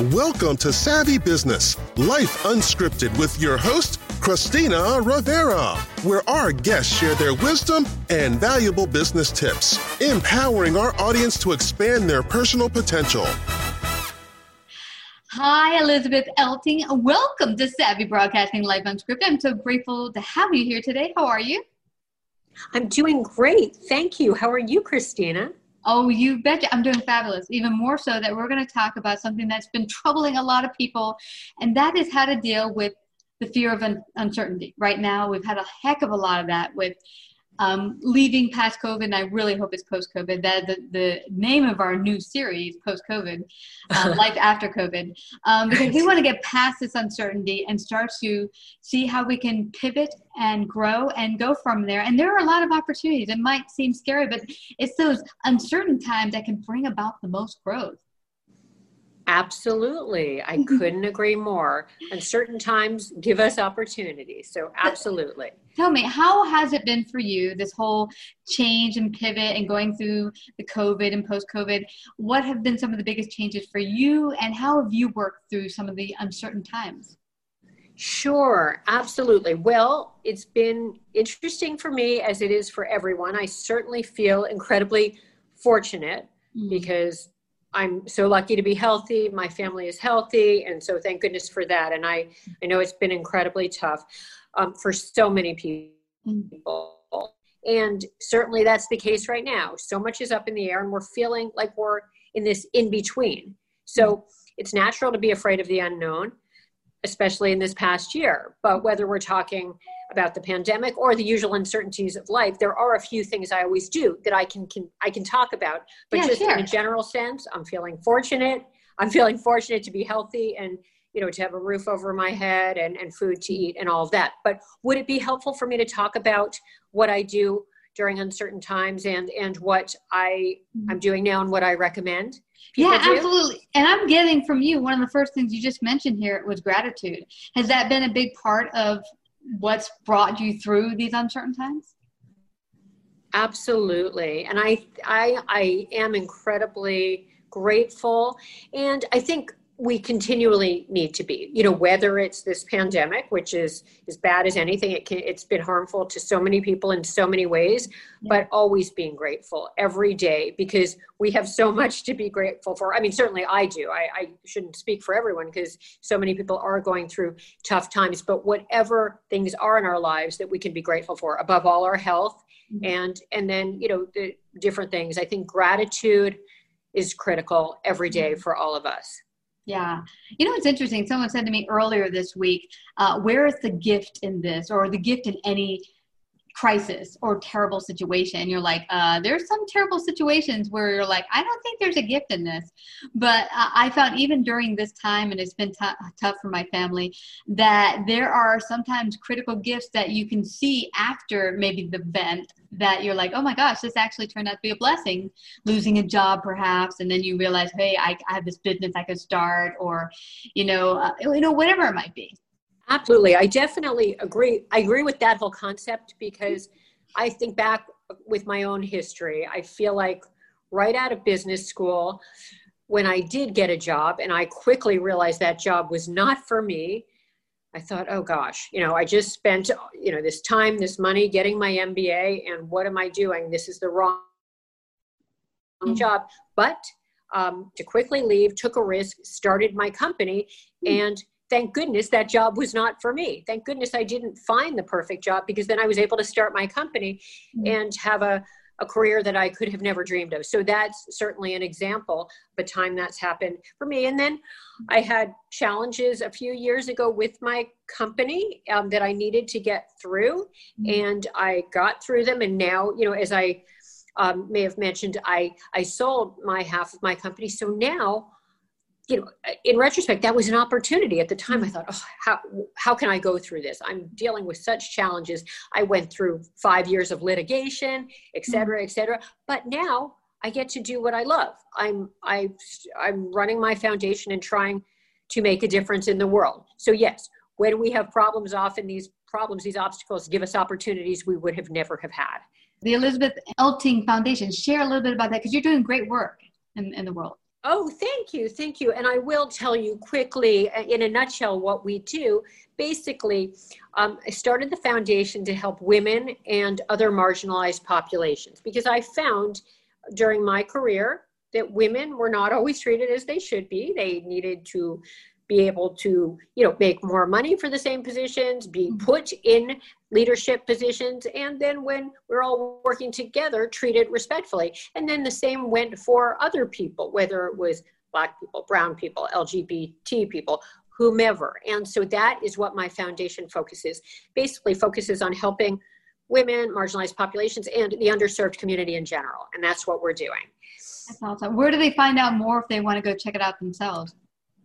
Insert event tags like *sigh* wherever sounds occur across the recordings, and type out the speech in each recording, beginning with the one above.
Welcome to Savvy Business, Life Unscripted with your host, Christina Rivera, where our guests share their wisdom and valuable business tips, empowering our audience to expand their personal potential. Hi, Elizabeth Elting. Welcome to Savvy Broadcasting Live Unscripted. I'm so grateful to have you here today. How are you? I'm doing great. Thank you. How are you, Christina? Oh, you bet I'm doing fabulous. Even more so that we're going to talk about something that's been troubling a lot of people, and that is how to deal with the fear of un- uncertainty. Right now, we've had a heck of a lot of that with um, leaving past COVID, and I really hope it's post COVID. That the, the name of our new series, post COVID, uh, *laughs* life after COVID, um, because we want to get past this uncertainty and start to see how we can pivot and grow and go from there. And there are a lot of opportunities. It might seem scary, but it's those uncertain times that can bring about the most growth. Absolutely. I couldn't agree more. And certain times give us opportunities. So, absolutely. Tell me, how has it been for you, this whole change and pivot and going through the COVID and post COVID? What have been some of the biggest changes for you, and how have you worked through some of the uncertain times? Sure, absolutely. Well, it's been interesting for me as it is for everyone. I certainly feel incredibly fortunate mm-hmm. because I'm so lucky to be healthy. My family is healthy. And so thank goodness for that. And I, I know it's been incredibly tough um, for so many people. And certainly that's the case right now. So much is up in the air and we're feeling like we're in this in between. So it's natural to be afraid of the unknown, especially in this past year. But whether we're talking about the pandemic or the usual uncertainties of life, there are a few things I always do that I can, can I can talk about. But yeah, just sure. in a general sense, I'm feeling fortunate. I'm feeling fortunate to be healthy and you know to have a roof over my head and, and food to eat and all of that. But would it be helpful for me to talk about what I do during uncertain times and and what I mm-hmm. I'm doing now and what I recommend? yeah, do? absolutely. And I'm getting from you one of the first things you just mentioned here was gratitude. Has that been a big part of what's brought you through these uncertain times? Absolutely. And I I I am incredibly grateful and I think we continually need to be you know whether it's this pandemic which is as bad as anything it can it's been harmful to so many people in so many ways yeah. but always being grateful every day because we have so much to be grateful for i mean certainly i do i, I shouldn't speak for everyone because so many people are going through tough times but whatever things are in our lives that we can be grateful for above all our health mm-hmm. and and then you know the different things i think gratitude is critical every day mm-hmm. for all of us yeah. You know, it's interesting. Someone said to me earlier this week, uh, where is the gift in this or the gift in any crisis or terrible situation. You're like uh, there's some terrible situations where you're like i don't think there's a gift in this. But uh, i found even during this time and it's been t- tough for my family that there are sometimes critical gifts that you can see after maybe the event that you're like oh my gosh this actually turned out to be a blessing. Losing a job perhaps and then you realize hey i, I have this business i could start or you know uh, you know whatever it might be Absolutely. I definitely agree. I agree with that whole concept because I think back with my own history. I feel like right out of business school, when I did get a job and I quickly realized that job was not for me, I thought, oh gosh, you know, I just spent, you know, this time, this money getting my MBA, and what am I doing? This is the wrong mm-hmm. job. But um, to quickly leave, took a risk, started my company, mm-hmm. and thank goodness that job was not for me. Thank goodness I didn't find the perfect job because then I was able to start my company mm-hmm. and have a, a career that I could have never dreamed of. So that's certainly an example of a time that's happened for me. And then I had challenges a few years ago with my company um, that I needed to get through, mm-hmm. and I got through them. And now, you know, as I um, may have mentioned, I I sold my half of my company. So now you know, in retrospect, that was an opportunity. At the time, I mm-hmm. thought, oh, how, how can I go through this? I'm dealing with such challenges. I went through five years of litigation, et mm-hmm. cetera, et cetera. But now I get to do what I love. I'm, I, I'm running my foundation and trying to make a difference in the world. So, yes, when we have problems, often these problems, these obstacles give us opportunities we would have never have had. The Elizabeth Elting Foundation, share a little bit about that because you're doing great work in, in the world. Oh, thank you. Thank you. And I will tell you quickly, uh, in a nutshell, what we do. Basically, um, I started the foundation to help women and other marginalized populations because I found during my career that women were not always treated as they should be. They needed to be able to you know make more money for the same positions be mm-hmm. put in leadership positions and then when we're all working together treated respectfully. And then the same went for other people whether it was black people brown people lgbt people whomever. And so that is what my foundation focuses basically focuses on helping women marginalized populations and the underserved community in general. And that's what we're doing. That's awesome. Where do they find out more if they want to go check it out themselves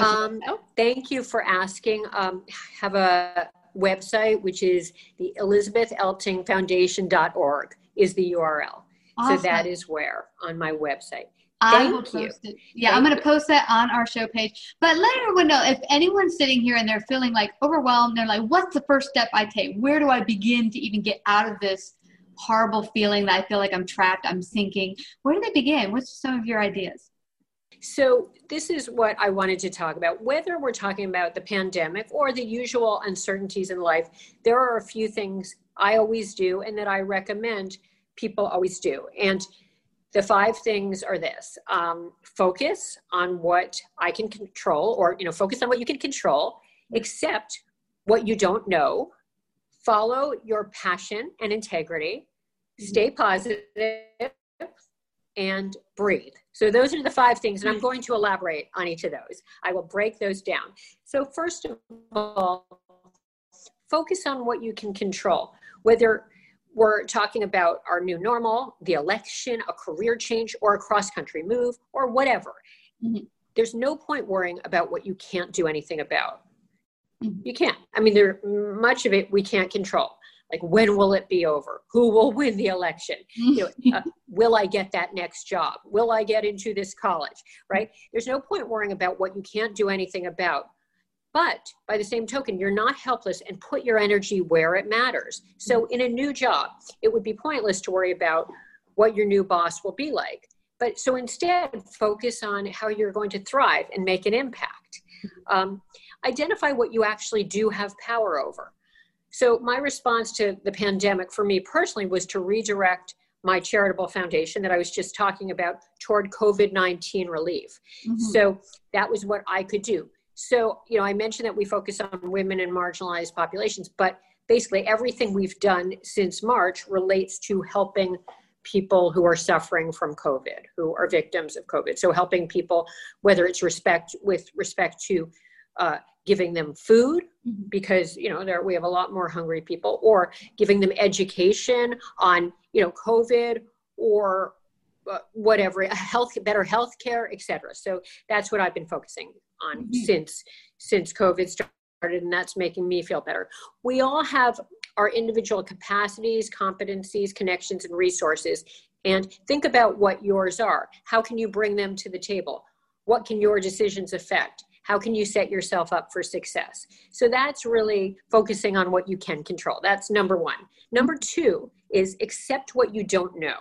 um, thank you for asking. Um, have a website which is the elizabetheltingfoundation.org is the URL. Awesome. So that is where on my website. Thank you. It. Yeah, Thank I'm going to post that on our show page. But let everyone know if anyone's sitting here and they're feeling like overwhelmed, they're like, what's the first step I take? Where do I begin to even get out of this horrible feeling that I feel like I'm trapped, I'm sinking? Where do they begin? What's some of your ideas? So, this is what I wanted to talk about. Whether we're talking about the pandemic or the usual uncertainties in life, there are a few things I always do and that I recommend people always do. And the five things are this um, focus on what I can control, or, you know, focus on what you can control, accept what you don't know, follow your passion and integrity, stay positive, and breathe. So those are the five things, and I'm going to elaborate on each of those. I will break those down. So first of all, focus on what you can control, whether we're talking about our new normal, the election, a career change, or a cross country move, or whatever. Mm-hmm. There's no point worrying about what you can't do anything about. Mm-hmm. You can't. I mean, there much of it we can't control like when will it be over? Who will *laughs* win the election? You know, *laughs* uh, will i get that next job? Will i get into this college right? There's no point worrying about what you can't do anything about. But by the same token you're not helpless and put your energy where it matters. So in a new job it would be pointless to worry about what your new boss will be like. But so instead focus on how you're going to thrive and make an impact. Um, identify what you actually do have power over so, my response to the pandemic for me personally was to redirect my charitable foundation that I was just talking about toward COVID 19 relief. Mm-hmm. So, that was what I could do. So, you know, I mentioned that we focus on women and marginalized populations, but basically everything we've done since March relates to helping people who are suffering from COVID, who are victims of COVID. So, helping people, whether it's respect with respect to uh, giving them food mm-hmm. because you know there we have a lot more hungry people or giving them education on you know covid or uh, whatever health better health care etc so that's what i've been focusing on mm-hmm. since since covid started and that's making me feel better. We all have our individual capacities competencies connections and resources and think about what yours are. How can you bring them to the table? What can your decisions affect how can you set yourself up for success? So that's really focusing on what you can control. That's number one. Number two is accept what you don't know.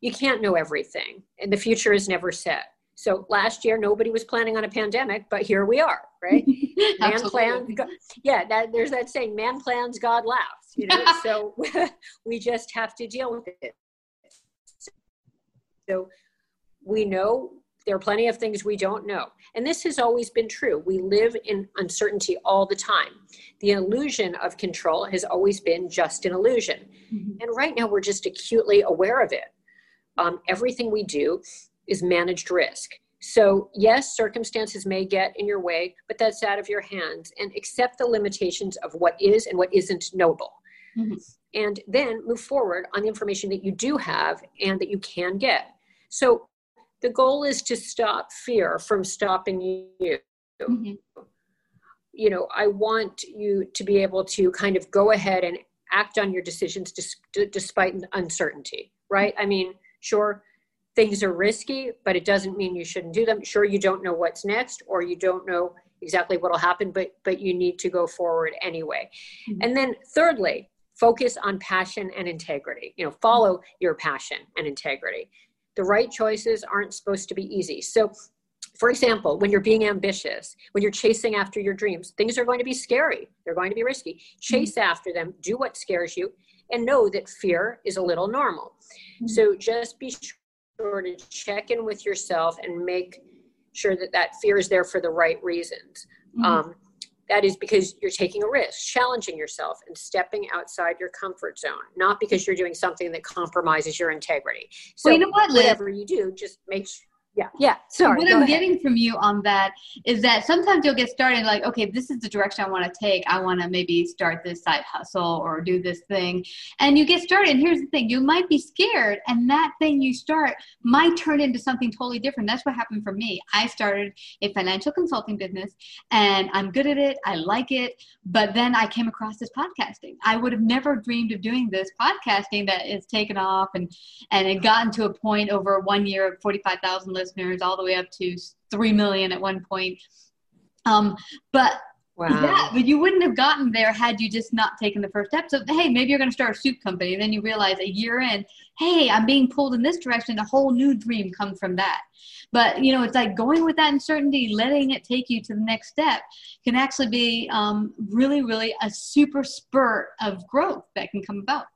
You can't know everything, and the future is never set. So last year, nobody was planning on a pandemic, but here we are, right? *laughs* man plans, yeah. That, there's that saying, "Man plans, God laughs." You know, *laughs* so *laughs* we just have to deal with it. So we know there are plenty of things we don't know. And this has always been true. We live in uncertainty all the time. The illusion of control has always been just an illusion. Mm-hmm. And right now, we're just acutely aware of it. Um, everything we do is managed risk. So, yes, circumstances may get in your way, but that's out of your hands. And accept the limitations of what is and what isn't knowable. Mm-hmm. And then move forward on the information that you do have and that you can get. So, the goal is to stop fear from stopping you. Mm-hmm. You know, I want you to be able to kind of go ahead and act on your decisions dis- despite uncertainty, right? I mean, sure, things are risky, but it doesn't mean you shouldn't do them. Sure, you don't know what's next, or you don't know exactly what will happen, but but you need to go forward anyway. Mm-hmm. And then thirdly, focus on passion and integrity. You know, follow your passion and integrity. The right choices aren't supposed to be easy. So for example, when you're being ambitious, when you're chasing after your dreams, things are going to be scary. They're going to be risky. Chase mm-hmm. after them, do what scares you, and know that fear is a little normal. Mm-hmm. So just be sure to check in with yourself and make sure that that fear is there for the right reasons. Mm-hmm. Um, that is because you're taking a risk, challenging yourself, and stepping outside your comfort zone, not because you're doing something that compromises your integrity. So, well, you know what, Liz? whatever you do, just make sure yeah. Yeah sorry what i'm ahead. getting from you on that is that sometimes you'll get started like okay this is the direction i want to take. I want to maybe start this side hustle or do this thing. And you get started and here's the thing you might be scared and that thing you start might turn into something totally different. That's what happened for me. I started a financial consulting business and i'm good at it i like it but then i came across this podcasting. I would have never dreamed of doing this podcasting that is taken off and and it gotten to a point over one year of 45000 listeners listeners, all the way up to three million at one point. Um, but Wow. Yeah, but you wouldn't have gotten there had you just not taken the first step. So, hey, maybe you're going to start a soup company. And then you realize a year in, hey, I'm being pulled in this direction. A whole new dream comes from that. But, you know, it's like going with that uncertainty, letting it take you to the next step can actually be um, really, really a super spurt of growth that can come about.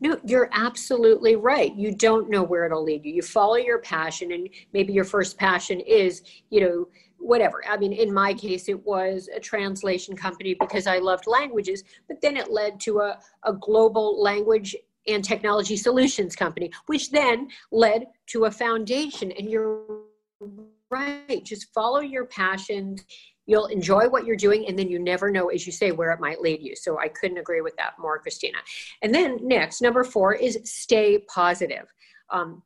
No, you're absolutely right. You don't know where it'll lead you. You follow your passion, and maybe your first passion is, you know, whatever. I mean, in my case, it was a translation company because I loved languages, but then it led to a, a global language and technology solutions company, which then led to a foundation. And you're right, just follow your passions you'll enjoy what you're doing and then you never know as you say where it might lead you. So i couldn't agree with that more christina. And then next number four is stay positive. Um,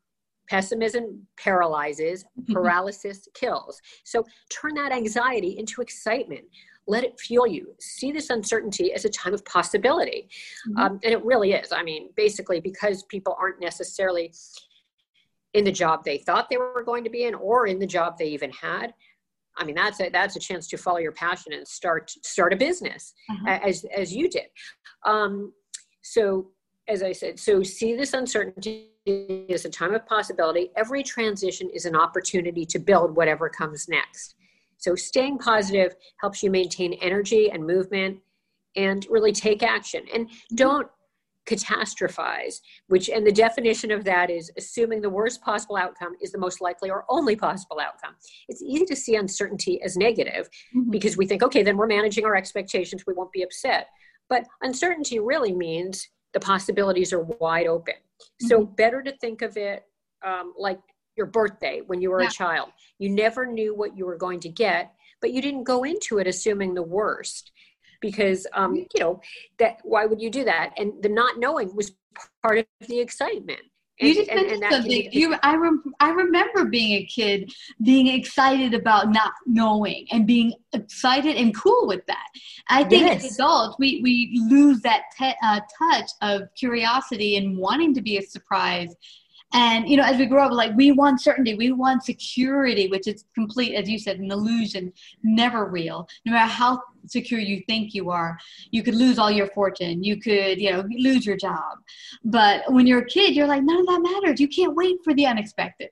pessimism paralyzes *laughs* paralysis kills. So turn that anxiety into excitement. Let it fuel you. See this uncertainty as a time of possibility. Mm-hmm. um, and it really is. I mean basically because people aren't necessarily in the job they thought they were going to be in or in the job they even had I mean, that's a, that's a chance to follow your passion and start start a business uh-huh. as as you did. Um, so, as I said, so see this uncertainty as a time of possibility. Every transition is an opportunity to build whatever comes next. So, staying positive helps you maintain energy and movement, and really take action. And mm-hmm. don't catastrophize, which, and the definition of that is assuming the worst possible outcome is the most likely or only possible outcome. It's easy to see uncertainty as negative mm-hmm. because we think, okay, then we're managing our expectations, we won't be upset. But uncertainty really means the possibilities are wide open. Mm-hmm. So, better to think of it um, like your birthday when you were yeah. a child. You never knew what you were going to get, but you didn't go into it assuming the worst because um, you know that why would you do that? And the not knowing was part of the excitement. And, you just and, mentioned and something. You, I, rem- I remember being a kid, being excited about not knowing and being excited and cool with that. I think yes. as adults, we, we lose that te- uh, touch of curiosity and wanting to be a surprise and you know, as we grow up, like we want certainty, we want security, which is complete, as you said, an illusion, never real. No matter how secure you think you are, you could lose all your fortune, you could, you know, lose your job. But when you're a kid, you're like, none of that matters. You can't wait for the unexpected.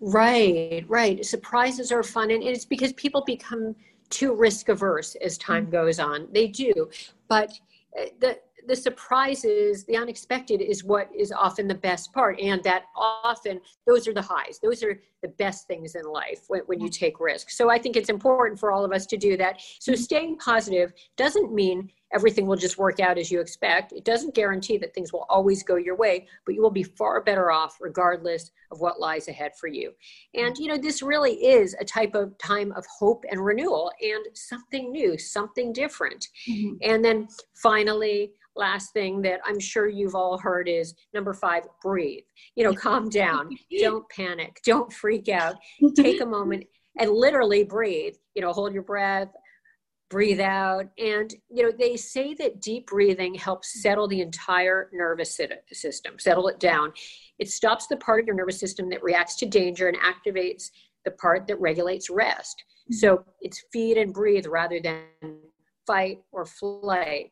Right, right. Surprises are fun, and it's because people become too risk averse as time mm-hmm. goes on. They do, but uh, the the surprises, the unexpected is what is often the best part. And that often those are the highs. Those are the best things in life when, when you take risks. So I think it's important for all of us to do that. So mm-hmm. staying positive doesn't mean everything will just work out as you expect. It doesn't guarantee that things will always go your way, but you will be far better off regardless of what lies ahead for you. And, you know, this really is a type of time of hope and renewal and something new, something different. Mm-hmm. And then finally, last thing that I'm sure you've all heard is number five, breathe. You know, calm down. Don't panic. Don't freak out. Take a moment and literally breathe. You know, hold your breath, breathe out. And, you know, they say that deep breathing helps settle the entire nervous system, settle it down. It stops the part of your nervous system that reacts to danger and activates the part that regulates rest. So it's feed and breathe rather than fight or flight.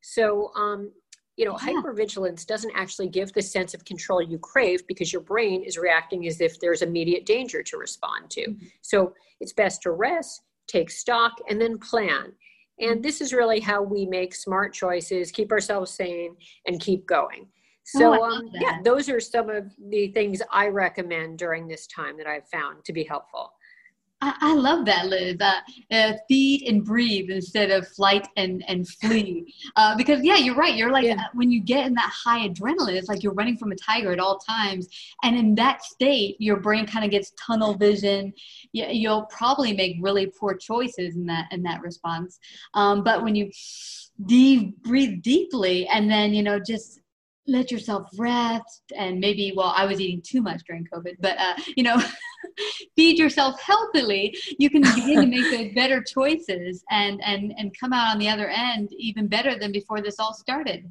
So, um, you know, yeah. hypervigilance doesn't actually give the sense of control you crave because your brain is reacting as if there's immediate danger to respond to. Mm-hmm. So it's best to rest, take stock, and then plan. And mm-hmm. this is really how we make smart choices, keep ourselves sane, and keep going. So, oh, um, yeah, those are some of the things I recommend during this time that I've found to be helpful. I, I love that, Liz. Uh, uh, feed and breathe instead of flight and, and flee. *laughs* Uh, because, yeah, you're right. You're like, yeah. Uh, when you get in that high adrenaline, it's like you're running from a tiger at all times. And in that state, your brain kind of gets tunnel vision. You, you'll probably make really poor choices in that, in that response. Um, but when you deep, breathe deeply and then, you know, just let yourself rest and maybe well i was eating too much during covid but uh, you know *laughs* *laughs* feed yourself healthily you can begin to make those better choices and and and come out on the other end even better than before this all started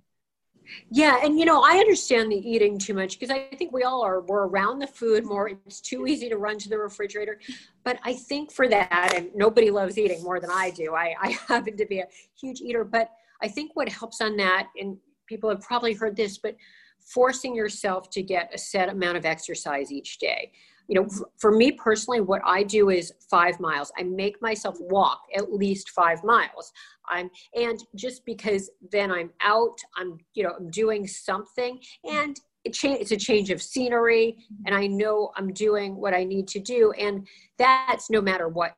yeah, and you know, I understand the eating too much because I think we all are. We're around the food more. It's too easy to run to the refrigerator. But I think for that, and nobody loves eating more than I do. I, I *laughs* happen to be a huge eater, but I think what helps on that, and people have probably heard this, but forcing yourself to get a set amount of exercise each day. You know, for me personally, what I do is five miles. I make myself walk at least five miles. I'm, and just because then I'm out, I'm, you know, I'm doing something and it cha- it's a change of scenery and I know I'm doing what I need to do. And that's no matter what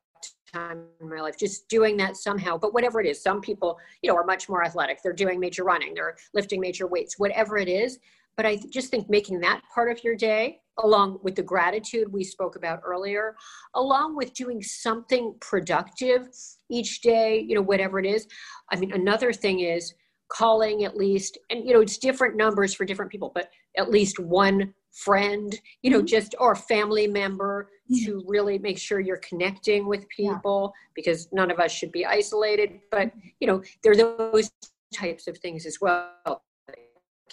time in my life just doing that somehow but whatever it is some people you know are much more athletic they're doing major running they're lifting major weights whatever it is but i just think making that part of your day along with the gratitude we spoke about earlier along with doing something productive each day you know whatever it is i mean another thing is calling at least and you know it's different numbers for different people but at least one friend you know mm-hmm. just or family member mm-hmm. to really make sure you're connecting with people yeah. because none of us should be isolated but mm-hmm. you know there are those types of things as well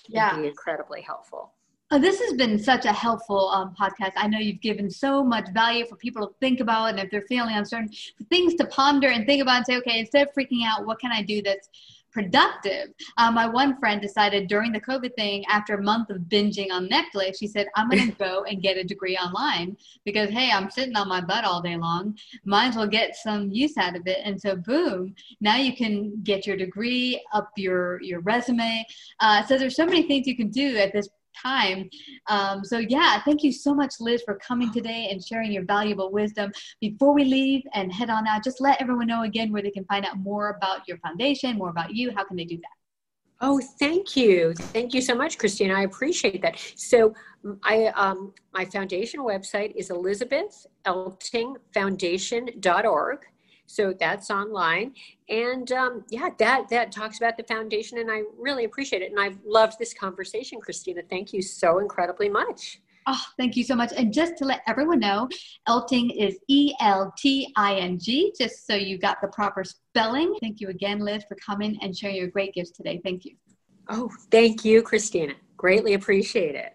yeah be incredibly helpful Oh, this has been such a helpful um, podcast. I know you've given so much value for people to think about, and if they're feeling uncertain, things to ponder and think about and say, okay, instead of freaking out, what can I do that's productive. Um, my one friend decided during the COVID thing, after a month of binging on Netflix, she said, I'm going to go and get a degree online because, hey, I'm sitting on my butt all day long. Might as well get some use out of it. And so, boom, now you can get your degree, up your, your resume. Uh, so, there's so many things you can do at this time. Um, so, yeah, thank you so much, Liz, for coming today and sharing your valuable wisdom. Before we leave and head on out, just let everyone know again where they can find out more about your foundation, more about you. How can they do that? Oh, thank you. Thank you so much, Christine. I appreciate that. So, I um, my foundation website is elizabetheltingfoundation.org. So that's online. And um, yeah, that that talks about the foundation, and I really appreciate it. And I've loved this conversation, Christina. Thank you so incredibly much. Oh, thank you so much. And just to let everyone know, Elting is E L T I N G, just so you got the proper spelling. Thank you again, Liz, for coming and sharing your great gifts today. Thank you. Oh, thank you, Christina. Greatly appreciate it.